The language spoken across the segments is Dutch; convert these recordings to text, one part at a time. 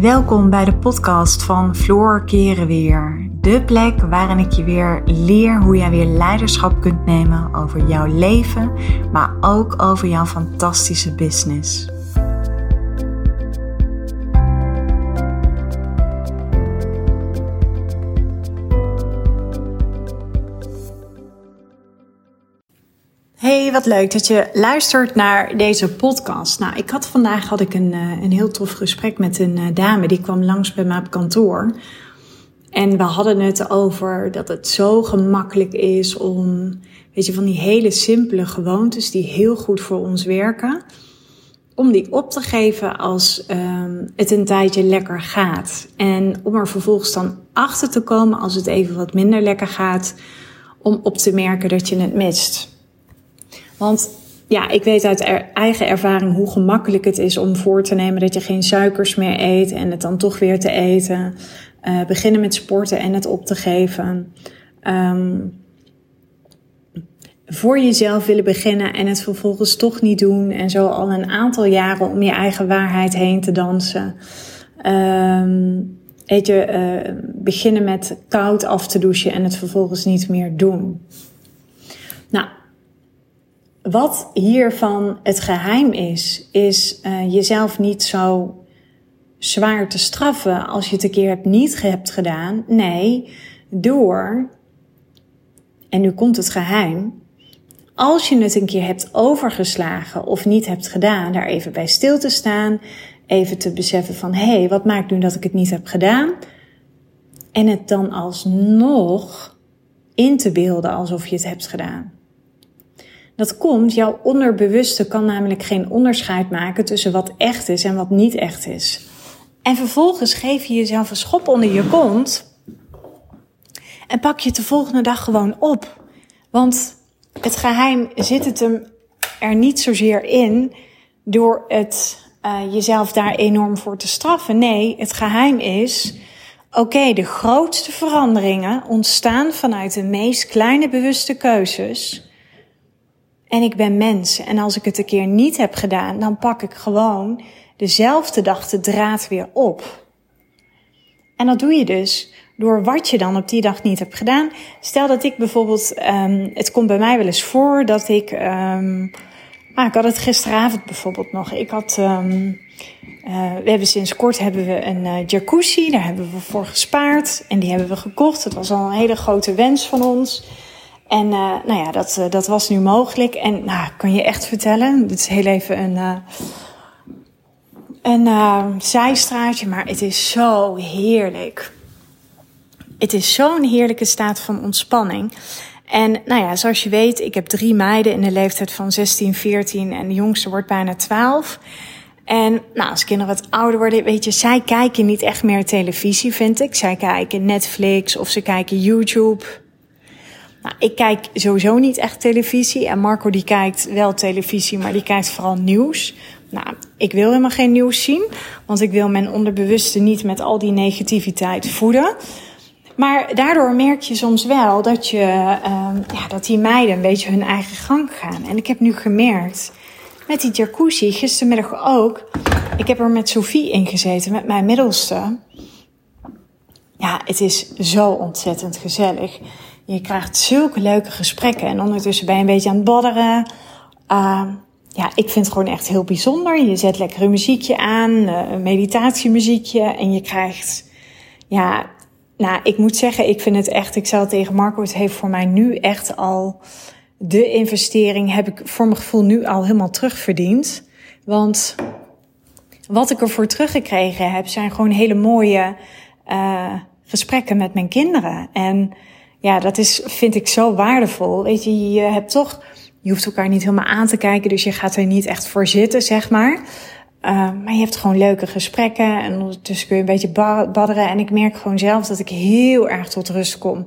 Welkom bij de podcast van Floor Keren Weer. De plek waarin ik je weer leer hoe jij weer leiderschap kunt nemen over jouw leven, maar ook over jouw fantastische business. Hey, wat leuk dat je luistert naar deze podcast. Nou, ik had vandaag had ik een, eh, een heel tof gesprek met een eh, dame die kwam langs bij mij op kantoor. En we hadden het over dat het zo gemakkelijk is om, weet je, van die hele simpele gewoontes die heel goed voor ons werken, om die op te geven als um, het een tijdje lekker gaat. En om er vervolgens dan achter te komen als het even wat minder lekker gaat, om op te merken dat je het mist. Want ja, ik weet uit eigen ervaring hoe gemakkelijk het is om voor te nemen dat je geen suikers meer eet en het dan toch weer te eten. Uh, beginnen met sporten en het op te geven. Um, voor jezelf willen beginnen en het vervolgens toch niet doen. En zo al een aantal jaren om je eigen waarheid heen te dansen. Um, weet je, uh, beginnen met koud af te douchen en het vervolgens niet meer doen. Nou, wat hiervan het geheim is, is uh, jezelf niet zo zwaar te straffen als je het een keer hebt niet hebt gedaan. Nee, door, en nu komt het geheim, als je het een keer hebt overgeslagen of niet hebt gedaan, daar even bij stil te staan, even te beseffen van hé, hey, wat maakt nu dat ik het niet heb gedaan? En het dan alsnog in te beelden alsof je het hebt gedaan. Dat komt, jouw onderbewuste kan namelijk geen onderscheid maken tussen wat echt is en wat niet echt is. En vervolgens geef je jezelf een schop onder je kont en pak je het de volgende dag gewoon op. Want het geheim zit het hem er niet zozeer in door het uh, jezelf daar enorm voor te straffen. Nee, het geheim is, oké, de grootste veranderingen ontstaan vanuit de meest kleine bewuste keuzes. En ik ben mens. En als ik het een keer niet heb gedaan, dan pak ik gewoon dezelfde dag de draad weer op. En dat doe je dus door wat je dan op die dag niet hebt gedaan. Stel dat ik bijvoorbeeld, um, het komt bij mij wel eens voor dat ik, um, ik had het gisteravond bijvoorbeeld nog. Ik had, um, uh, we hebben sinds kort hebben we een uh, jacuzzi, daar hebben we voor gespaard en die hebben we gekocht. Het was al een hele grote wens van ons. En uh, nou ja, dat, uh, dat was nu mogelijk. En nou, kan je echt vertellen, dit is heel even een, een zijstraatje, maar het is zo heerlijk. Het is zo'n heerlijke staat van ontspanning. En nou ja, zoals je weet, ik heb drie meiden in de leeftijd van 16, 14 en de jongste wordt bijna 12. En nou, als kinderen wat ouder worden, weet je, zij kijken niet echt meer televisie, vind ik. Zij kijken Netflix of ze kijken YouTube. Nou, ik kijk sowieso niet echt televisie. En Marco die kijkt wel televisie, maar die kijkt vooral nieuws. Nou, ik wil helemaal geen nieuws zien. Want ik wil mijn onderbewuste niet met al die negativiteit voeden. Maar daardoor merk je soms wel dat, je, uh, ja, dat die meiden een beetje hun eigen gang gaan. En ik heb nu gemerkt, met die jacuzzi, gistermiddag ook. Ik heb er met Sophie in gezeten, met mijn middelste. Ja, het is zo ontzettend gezellig. Je krijgt zulke leuke gesprekken en ondertussen ben je een beetje aan het bodderen. Uh, ja, ik vind het gewoon echt heel bijzonder. Je zet lekker een muziekje aan, uh, een meditatiemuziekje en je krijgt, ja, nou, ik moet zeggen, ik vind het echt, ik zei het tegen Marco, het heeft voor mij nu echt al, de investering heb ik voor mijn gevoel nu al helemaal terugverdiend. Want wat ik ervoor teruggekregen heb, zijn gewoon hele mooie uh, gesprekken met mijn kinderen. En ja, dat is, vind ik zo waardevol. Weet je, je hebt toch, je hoeft elkaar niet helemaal aan te kijken, dus je gaat er niet echt voor zitten, zeg maar. Uh, maar je hebt gewoon leuke gesprekken en ondertussen kun je een beetje badderen. En ik merk gewoon zelf dat ik heel erg tot rust kom.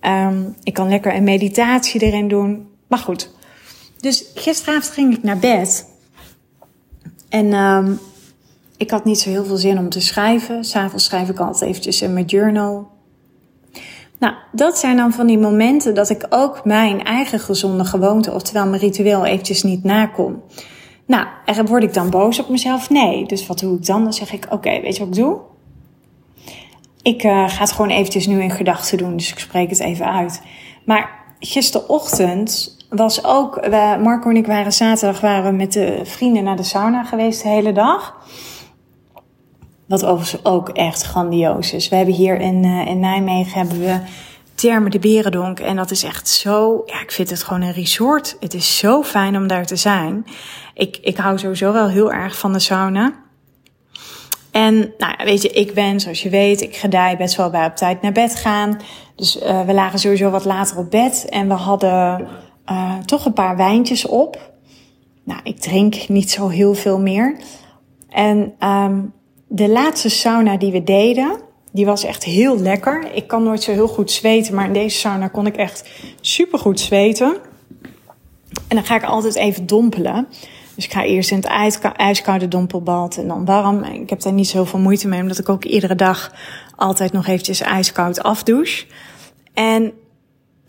Um, ik kan lekker een meditatie erin doen. Maar goed. Dus gisteravond ging ik naar bed. En um, ik had niet zo heel veel zin om te schrijven. S'avonds schrijf ik altijd eventjes in mijn journal. Nou, dat zijn dan van die momenten dat ik ook mijn eigen gezonde gewoonte, oftewel mijn ritueel, eventjes niet nakom. Nou, en word ik dan boos op mezelf? Nee. Dus wat doe ik dan? Dan zeg ik, oké, weet je wat ik doe? Ik uh, ga het gewoon eventjes nu in gedachten doen, dus ik spreek het even uit. Maar gisterochtend was ook, Marco en ik waren zaterdag waren met de vrienden naar de sauna geweest de hele dag. Wat overigens ook echt grandioos is. We hebben hier in, uh, in Nijmegen hebben we Termen de Berendonk. En dat is echt zo, ja, ik vind het gewoon een resort. Het is zo fijn om daar te zijn. Ik, ik hou sowieso wel heel erg van de sauna. En nou, weet je, ik ben, zoals je weet, ik gedij best wel bij op tijd naar bed gaan. Dus uh, we lagen sowieso wat later op bed. En we hadden uh, toch een paar wijntjes op. Nou, ik drink niet zo heel veel meer. En um, de laatste sauna die we deden, die was echt heel lekker. Ik kan nooit zo heel goed zweten, maar in deze sauna kon ik echt super goed zweten. En dan ga ik altijd even dompelen. Dus ik ga eerst in het ijskoude dompelbad en dan warm. Ik heb daar niet zoveel moeite mee, omdat ik ook iedere dag altijd nog eventjes ijskoud afdouche. En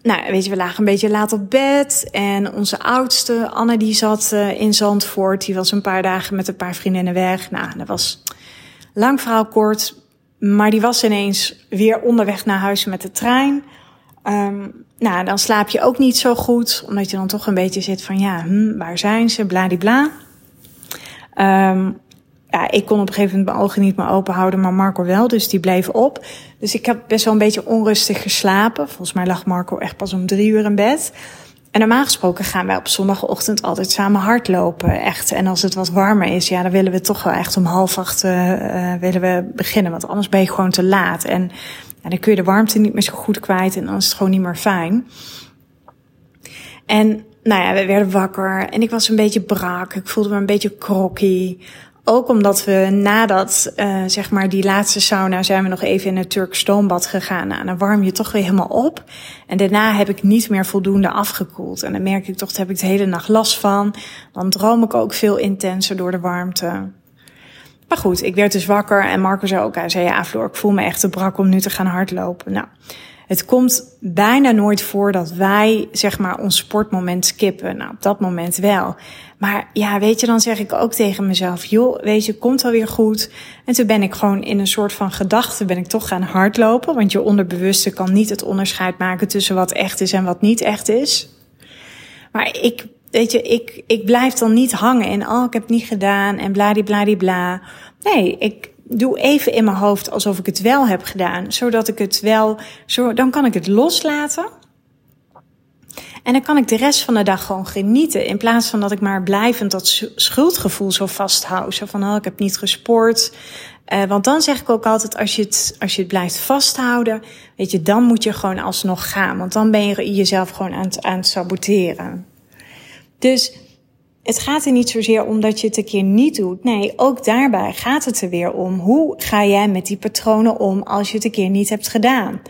nou, weet je, we lagen een beetje laat op bed. En onze oudste, Anne, die zat uh, in Zandvoort. Die was een paar dagen met een paar vriendinnen weg. Nou, dat was lang verhaal kort. Maar die was ineens weer onderweg naar huis met de trein. Um, nou, dan slaap je ook niet zo goed, omdat je dan toch een beetje zit van ja, hm, waar zijn ze, bladibla. Um, ja, ik kon op een gegeven moment mijn ogen niet meer open houden, maar Marco wel, dus die bleef op. Dus ik heb best wel een beetje onrustig geslapen. Volgens mij lag Marco echt pas om drie uur in bed. En normaal gesproken gaan wij op zondagochtend altijd samen hardlopen. Echt. En als het wat warmer is, ja, dan willen we toch wel echt om half acht uh, willen we beginnen. Want anders ben je gewoon te laat. En dan kun je de warmte niet meer zo goed kwijt. En dan is het gewoon niet meer fijn. En nou ja, we werden wakker. En ik was een beetje brak. Ik voelde me een beetje krokkie. Ook omdat we nadat, uh, zeg maar, die laatste sauna zijn we nog even in het Turk stoombad gegaan. Nou, dan warm je toch weer helemaal op. En daarna heb ik niet meer voldoende afgekoeld. En dan merk ik toch, daar heb ik de hele nacht last van. Dan droom ik ook veel intenser door de warmte. Maar goed, ik werd dus wakker en Marco zei ook, hij zei, ja Floor, ik voel me echt te brak om nu te gaan hardlopen. Nou, het komt bijna nooit voor dat wij, zeg maar, ons sportmoment skippen. Nou, op dat moment wel. Maar ja, weet je, dan zeg ik ook tegen mezelf, joh, weet je, komt wel weer goed. En toen ben ik gewoon in een soort van gedachte, ben ik toch gaan hardlopen. Want je onderbewuste kan niet het onderscheid maken tussen wat echt is en wat niet echt is. Maar ik, weet je, ik, ik blijf dan niet hangen in, oh, ik heb het niet gedaan en bladibladibla. Nee, ik, doe even in mijn hoofd alsof ik het wel heb gedaan, zodat ik het wel, zo, dan kan ik het loslaten. En dan kan ik de rest van de dag gewoon genieten. In plaats van dat ik maar blijvend dat schuldgevoel zo vasthoud. Zo van, oh, ik heb niet gesport. Uh, want dan zeg ik ook altijd, als je, het, als je het blijft vasthouden, weet je, dan moet je gewoon alsnog gaan. Want dan ben je jezelf gewoon aan het, aan het saboteren. Dus het gaat er niet zozeer om dat je het een keer niet doet. Nee, ook daarbij gaat het er weer om. Hoe ga jij met die patronen om als je het een keer niet hebt gedaan?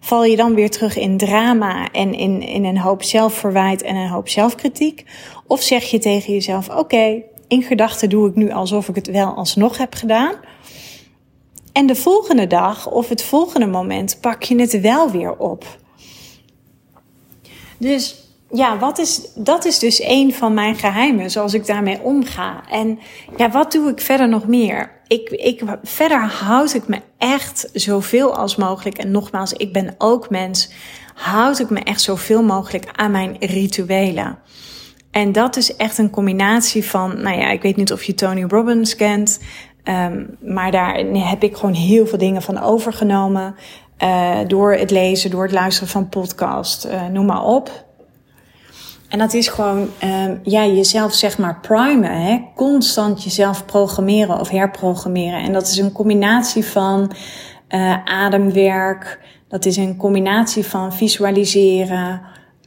Val je dan weer terug in drama en in, in een hoop zelfverwijt en een hoop zelfkritiek? Of zeg je tegen jezelf, oké, in gedachten doe ik nu alsof ik het wel alsnog heb gedaan. En de volgende dag of het volgende moment pak je het wel weer op. Dus ja, wat is, dat is dus een van mijn geheimen, zoals ik daarmee omga. En ja, wat doe ik verder nog meer? Ik, ik, verder houd ik me echt zoveel als mogelijk. En nogmaals, ik ben ook mens. Houd ik me echt zoveel mogelijk aan mijn rituelen. En dat is echt een combinatie van, nou ja, ik weet niet of je Tony Robbins kent. Um, maar daar heb ik gewoon heel veel dingen van overgenomen. Uh, door het lezen, door het luisteren van podcast, uh, noem maar op. En dat is gewoon um, ja, jezelf zeg maar primen. Hè? Constant jezelf programmeren of herprogrammeren. En dat is een combinatie van uh, ademwerk. Dat is een combinatie van visualiseren.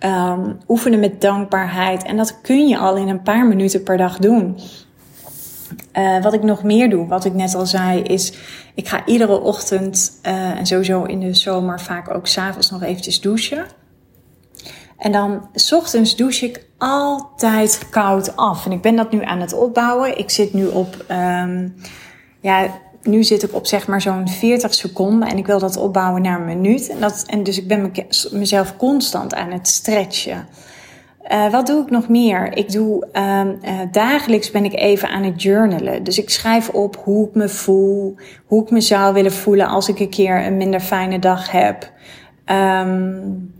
Um, oefenen met dankbaarheid. En dat kun je al in een paar minuten per dag doen. Uh, wat ik nog meer doe, wat ik net al zei, is ik ga iedere ochtend uh, en sowieso in de zomer vaak ook s'avonds nog eventjes douchen. En dan, s ochtends douche ik altijd koud af. En ik ben dat nu aan het opbouwen. Ik zit nu op, um, ja, nu zit ik op zeg maar zo'n 40 seconden. En ik wil dat opbouwen naar een minuut. En, dat, en dus ik ben mezelf constant aan het stretchen. Uh, wat doe ik nog meer? Ik doe uh, dagelijks ben ik even aan het journalen. Dus ik schrijf op hoe ik me voel, hoe ik me zou willen voelen als ik een keer een minder fijne dag heb. Um,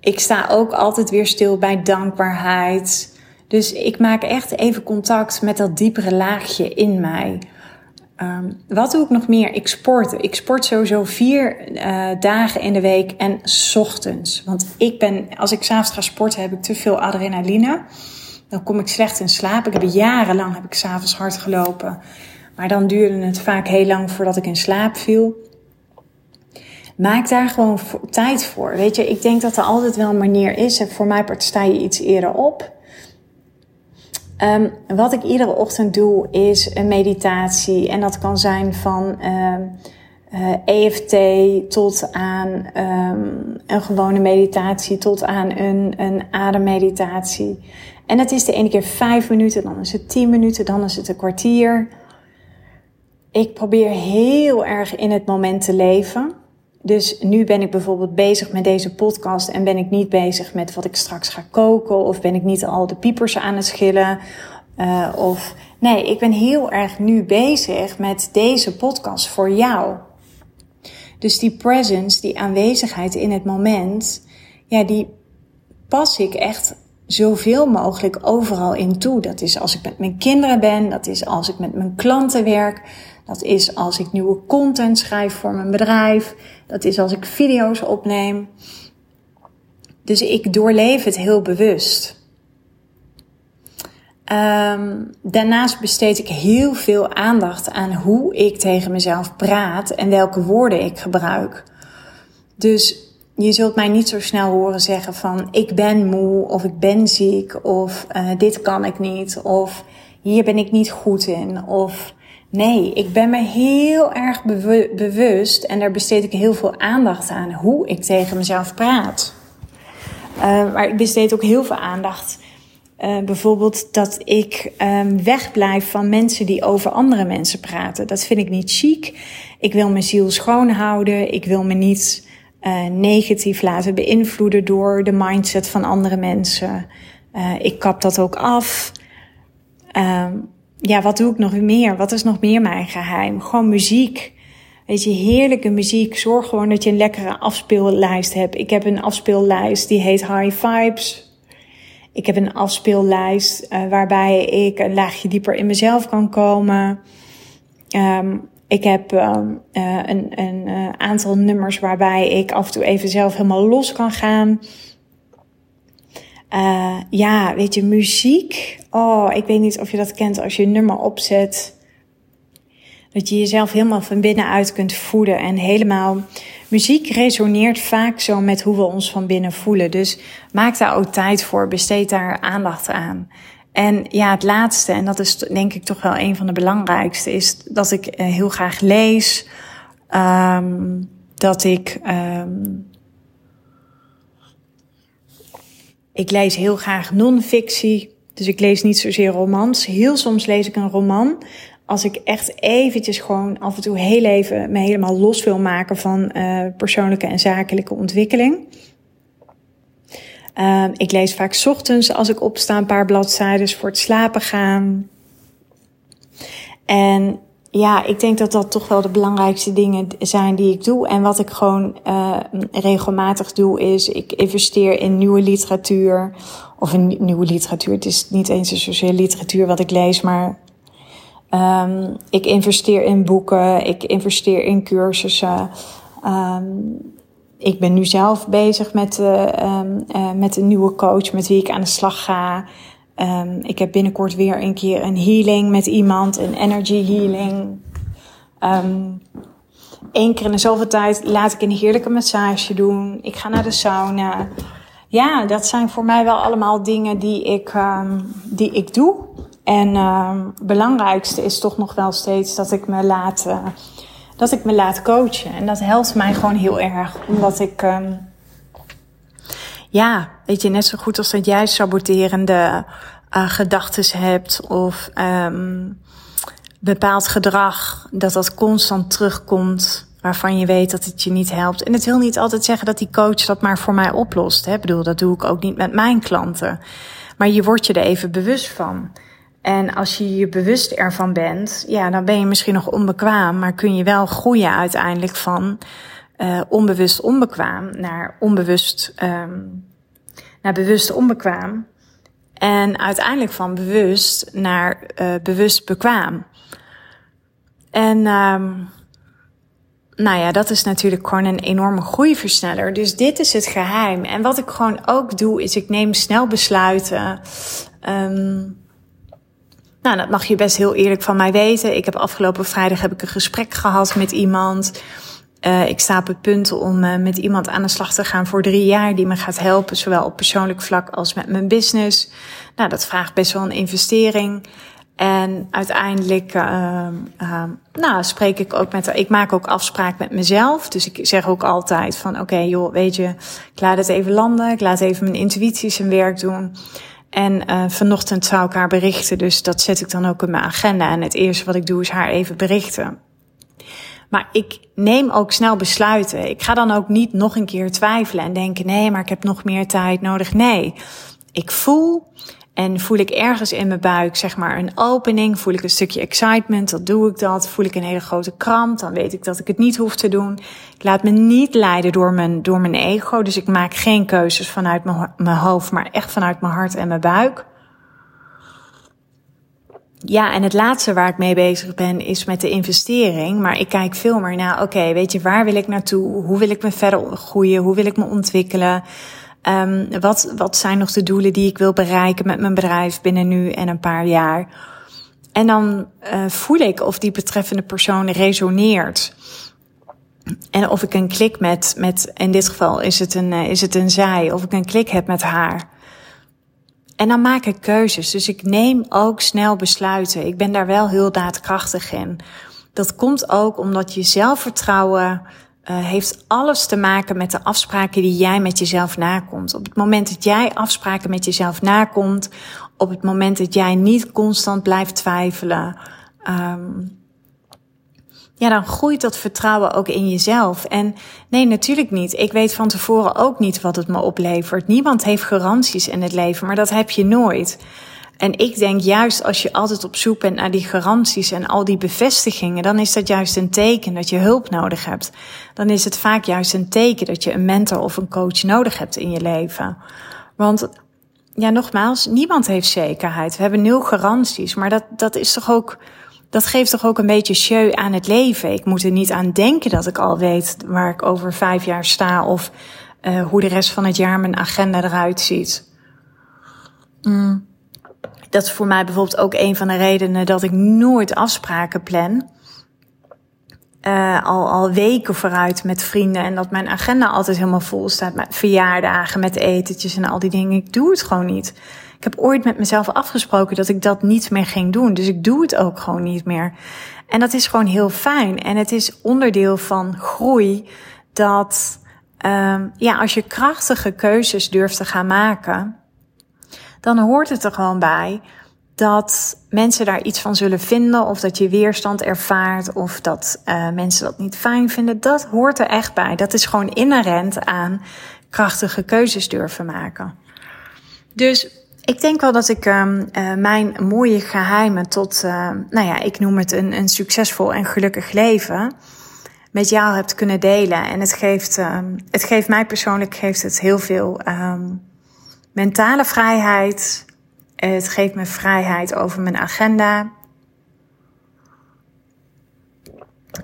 ik sta ook altijd weer stil bij dankbaarheid. Dus ik maak echt even contact met dat diepere laagje in mij. Um, wat doe ik nog meer? Ik sport. Ik sport sowieso vier uh, dagen in de week en ochtends. Want ik ben, als ik s'avonds ga sporten, heb ik te veel adrenaline. Dan kom ik slecht in slaap. Ik heb jarenlang heb ik s'avonds hard gelopen. Maar dan duurde het vaak heel lang voordat ik in slaap viel. Maak daar gewoon tijd voor. Weet je, ik denk dat er altijd wel een manier is. En voor mij sta je iets eerder op. Um, wat ik iedere ochtend doe is een meditatie. En dat kan zijn van um, uh, EFT tot aan um, een gewone meditatie, tot aan een, een ademmeditatie. En dat is de ene keer vijf minuten, dan is het tien minuten, dan is het een kwartier. Ik probeer heel erg in het moment te leven. Dus nu ben ik bijvoorbeeld bezig met deze podcast en ben ik niet bezig met wat ik straks ga koken of ben ik niet al de piepers aan het schillen. Uh, of nee, ik ben heel erg nu bezig met deze podcast voor jou. Dus die presence, die aanwezigheid in het moment, ja, die pas ik echt zoveel mogelijk overal in toe. Dat is als ik met mijn kinderen ben, dat is als ik met mijn klanten werk, dat is als ik nieuwe content schrijf voor mijn bedrijf. Dat is als ik video's opneem. Dus ik doorleef het heel bewust. Um, daarnaast besteed ik heel veel aandacht aan hoe ik tegen mezelf praat en welke woorden ik gebruik. Dus je zult mij niet zo snel horen zeggen van ik ben moe of ik ben ziek of uh, dit kan ik niet of hier ben ik niet goed in of Nee, ik ben me heel erg bewust en daar besteed ik heel veel aandacht aan hoe ik tegen mezelf praat. Uh, maar ik besteed ook heel veel aandacht. Uh, bijvoorbeeld dat ik um, wegblijf van mensen die over andere mensen praten. Dat vind ik niet chic. Ik wil mijn ziel schoon houden. Ik wil me niet uh, negatief laten beïnvloeden door de mindset van andere mensen. ik kap dat ook af. Um, ja, wat doe ik nog meer? Wat is nog meer mijn geheim? Gewoon muziek. Weet je, heerlijke muziek. Zorg gewoon dat je een lekkere afspeellijst hebt. Ik heb een afspeellijst die heet High Vibes. Ik heb een afspeellijst uh, waarbij ik een laagje dieper in mezelf kan komen. Um, ik heb um, uh, een, een uh, aantal nummers waarbij ik af en toe even zelf helemaal los kan gaan. Uh, ja, weet je, muziek. Oh, ik weet niet of je dat kent als je een nummer opzet. Dat je jezelf helemaal van binnenuit kunt voelen en helemaal. Muziek resoneert vaak zo met hoe we ons van binnen voelen. Dus maak daar ook tijd voor, besteed daar aandacht aan. En ja, het laatste, en dat is denk ik toch wel een van de belangrijkste, is dat ik uh, heel graag lees. Um, dat ik um, Ik lees heel graag non-fictie. Dus ik lees niet zozeer romans. Heel soms lees ik een roman. Als ik echt eventjes gewoon af en toe heel even me helemaal los wil maken van uh, persoonlijke en zakelijke ontwikkeling. Uh, ik lees vaak ochtends als ik opsta een paar bladzijden voor het slapen gaan. En ja, ik denk dat dat toch wel de belangrijkste dingen zijn die ik doe. En wat ik gewoon uh, regelmatig doe, is ik investeer in nieuwe literatuur. Of in nieuwe literatuur. Het is niet eens zozeer literatuur wat ik lees, maar um, ik investeer in boeken. Ik investeer in cursussen. Um, ik ben nu zelf bezig met, uh, um, uh, met een nieuwe coach met wie ik aan de slag ga. Um, ik heb binnenkort weer een keer een healing met iemand, een energy healing. Eén keer in de zoveel tijd laat ik een heerlijke massage doen. Ik ga naar de sauna. Ja, dat zijn voor mij wel allemaal dingen die ik, um, die ik doe. En het belangrijkste is toch nog wel steeds dat ik me laat, uh, dat ik me laat coachen. En dat helpt mij gewoon heel erg, omdat ik ja, weet je, net zo goed als dat jij saboterende uh, gedachten hebt of um, bepaald gedrag, dat dat constant terugkomt. waarvan je weet dat het je niet helpt. En het wil niet altijd zeggen dat die coach dat maar voor mij oplost. Hè? Ik bedoel, dat doe ik ook niet met mijn klanten. Maar je wordt je er even bewust van. En als je je bewust ervan bent, ja, dan ben je misschien nog onbekwaam, maar kun je wel groeien uiteindelijk van uh, onbewust onbekwaam naar onbewust, um, naar bewust onbekwaam. En uiteindelijk van bewust naar uh, bewust bekwaam. En um, nou ja, dat is natuurlijk gewoon een enorme groeiversneller. Dus dit is het geheim. En wat ik gewoon ook doe, is ik neem snel besluiten. Um, nou, dat mag je best heel eerlijk van mij weten. Ik heb afgelopen vrijdag heb ik een gesprek gehad met iemand. Uh, ik sta op het punt om uh, met iemand aan de slag te gaan voor drie jaar die me gaat helpen, zowel op persoonlijk vlak als met mijn business. Nou, dat vraagt best wel een investering. En uiteindelijk, uh, nou, spreek ik ook met, ik maak ook afspraak met mezelf. Dus ik zeg ook altijd van, oké, joh, weet je, ik laat het even landen. Ik laat even mijn intuïtie zijn werk doen. En vanochtend zou ik haar berichten, dus dat zet ik dan ook in mijn agenda. En het eerste wat ik doe is haar even berichten. Maar ik neem ook snel besluiten. Ik ga dan ook niet nog een keer twijfelen en denken: nee, maar ik heb nog meer tijd nodig. Nee, ik voel en voel ik ergens in mijn buik, zeg maar, een opening? Voel ik een stukje excitement? Dan doe ik dat. Voel ik een hele grote kramp? Dan weet ik dat ik het niet hoef te doen. Ik laat me niet leiden door mijn, door mijn ego. Dus ik maak geen keuzes vanuit mijn, mijn hoofd, maar echt vanuit mijn hart en mijn buik. Ja, en het laatste waar ik mee bezig ben is met de investering. Maar ik kijk veel meer naar, oké, okay, weet je, waar wil ik naartoe? Hoe wil ik me verder groeien? Hoe wil ik me ontwikkelen? Um, wat, wat zijn nog de doelen die ik wil bereiken met mijn bedrijf binnen nu en een paar jaar? En dan uh, voel ik of die betreffende persoon resoneert. En of ik een klik met, met in dit geval is het een, uh, is het een zij, of ik een klik heb met haar. En dan maak ik keuzes. Dus ik neem ook snel besluiten. Ik ben daar wel heel daadkrachtig in. Dat komt ook omdat je zelfvertrouwen uh, heeft alles te maken met de afspraken die jij met jezelf nakomt. Op het moment dat jij afspraken met jezelf nakomt, op het moment dat jij niet constant blijft twijfelen, um, ja, dan groeit dat vertrouwen ook in jezelf. En nee, natuurlijk niet. Ik weet van tevoren ook niet wat het me oplevert. Niemand heeft garanties in het leven, maar dat heb je nooit. En ik denk juist als je altijd op zoek bent naar die garanties en al die bevestigingen, dan is dat juist een teken dat je hulp nodig hebt. Dan is het vaak juist een teken dat je een mentor of een coach nodig hebt in je leven. Want ja, nogmaals, niemand heeft zekerheid. We hebben nul garanties, maar dat, dat is toch ook, dat geeft toch ook een beetje show aan het leven. Ik moet er niet aan denken dat ik al weet waar ik over vijf jaar sta of uh, hoe de rest van het jaar mijn agenda eruit ziet. Mm dat is voor mij bijvoorbeeld ook een van de redenen dat ik nooit afspraken plan. Uh, al, al weken vooruit met vrienden. En dat mijn agenda altijd helemaal vol staat met verjaardagen, met etentjes en al die dingen. Ik doe het gewoon niet. Ik heb ooit met mezelf afgesproken dat ik dat niet meer ging doen. Dus ik doe het ook gewoon niet meer. En dat is gewoon heel fijn. En het is onderdeel van groei dat, um, ja, als je krachtige keuzes durft te gaan maken dan hoort het er gewoon bij dat mensen daar iets van zullen vinden of dat je weerstand ervaart of dat uh, mensen dat niet fijn vinden. Dat hoort er echt bij. Dat is gewoon inherent aan krachtige keuzes durven maken. Dus ik denk wel dat ik uh, mijn mooie geheimen tot, uh, nou ja, ik noem het een, een succesvol en gelukkig leven met jou hebt kunnen delen. En het geeft, ehm, het geeft mij persoonlijk geeft het heel veel um, mentale vrijheid. Het geeft me vrijheid over mijn agenda.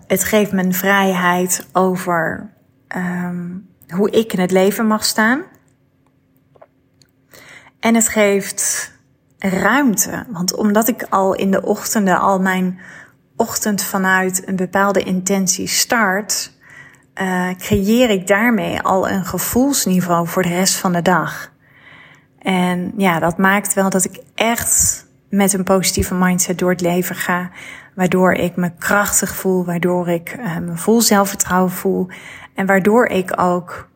Het geeft me vrijheid over hoe ik in het leven mag staan. En het geeft ruimte. Want omdat ik al in de ochtenden al mijn ochtend vanuit een bepaalde intentie start, uh, creëer ik daarmee al een gevoelsniveau voor de rest van de dag. En ja, dat maakt wel dat ik echt met een positieve mindset door het leven ga. Waardoor ik me krachtig voel, waardoor ik uh, me vol zelfvertrouwen voel. En waardoor ik ook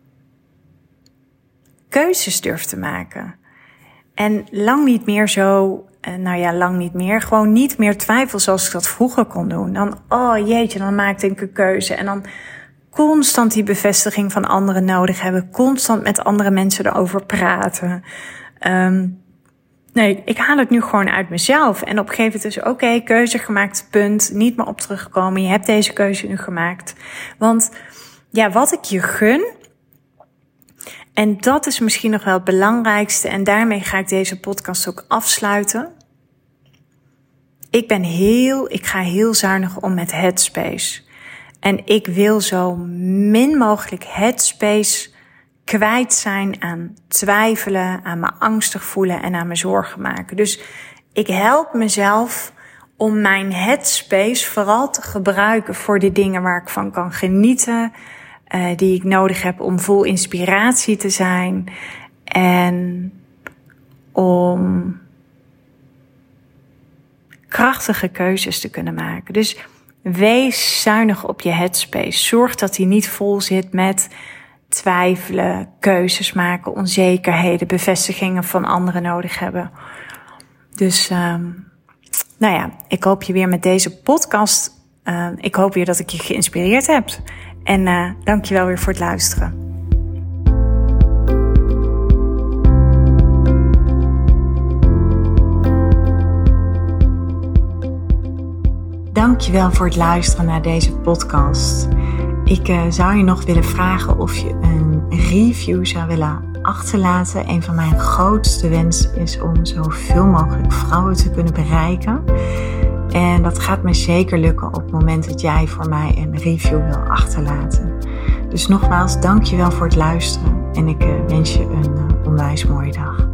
keuzes durf te maken. En lang niet meer zo, uh, nou ja, lang niet meer. Gewoon niet meer twijfel zoals ik dat vroeger kon doen. Dan, oh jeetje, dan maakte ik een keuze. En dan constant die bevestiging van anderen nodig hebben, constant met andere mensen erover praten. Um, nee, ik haal het nu gewoon uit mezelf. En op een gegeven moment is oké, keuze gemaakt, punt. Niet meer op terugkomen. Je hebt deze keuze nu gemaakt. Want ja, wat ik je gun. En dat is misschien nog wel het belangrijkste. En daarmee ga ik deze podcast ook afsluiten. Ik ben heel, ik ga heel zuinig om met headspace. En ik wil zo min mogelijk headspace kwijt zijn aan twijfelen, aan me angstig voelen en aan me zorgen maken. Dus ik help mezelf om mijn headspace vooral te gebruiken voor de dingen waar ik van kan genieten, uh, die ik nodig heb om vol inspiratie te zijn en om krachtige keuzes te kunnen maken. Dus wees zuinig op je headspace. Zorg dat hij niet vol zit met twijfelen, keuzes maken, onzekerheden, bevestigingen van anderen nodig hebben. Dus, um, nou ja, ik hoop je weer met deze podcast. Uh, ik hoop weer dat ik je geïnspireerd heb. En uh, dank je wel weer voor het luisteren. Dankjewel voor het luisteren naar deze podcast. Ik uh, zou je nog willen vragen of je een review zou willen achterlaten. Een van mijn grootste wensen is om zoveel mogelijk vrouwen te kunnen bereiken. En dat gaat me zeker lukken op het moment dat jij voor mij een review wil achterlaten. Dus nogmaals, dankjewel voor het luisteren en ik uh, wens je een uh, onwijs mooie dag.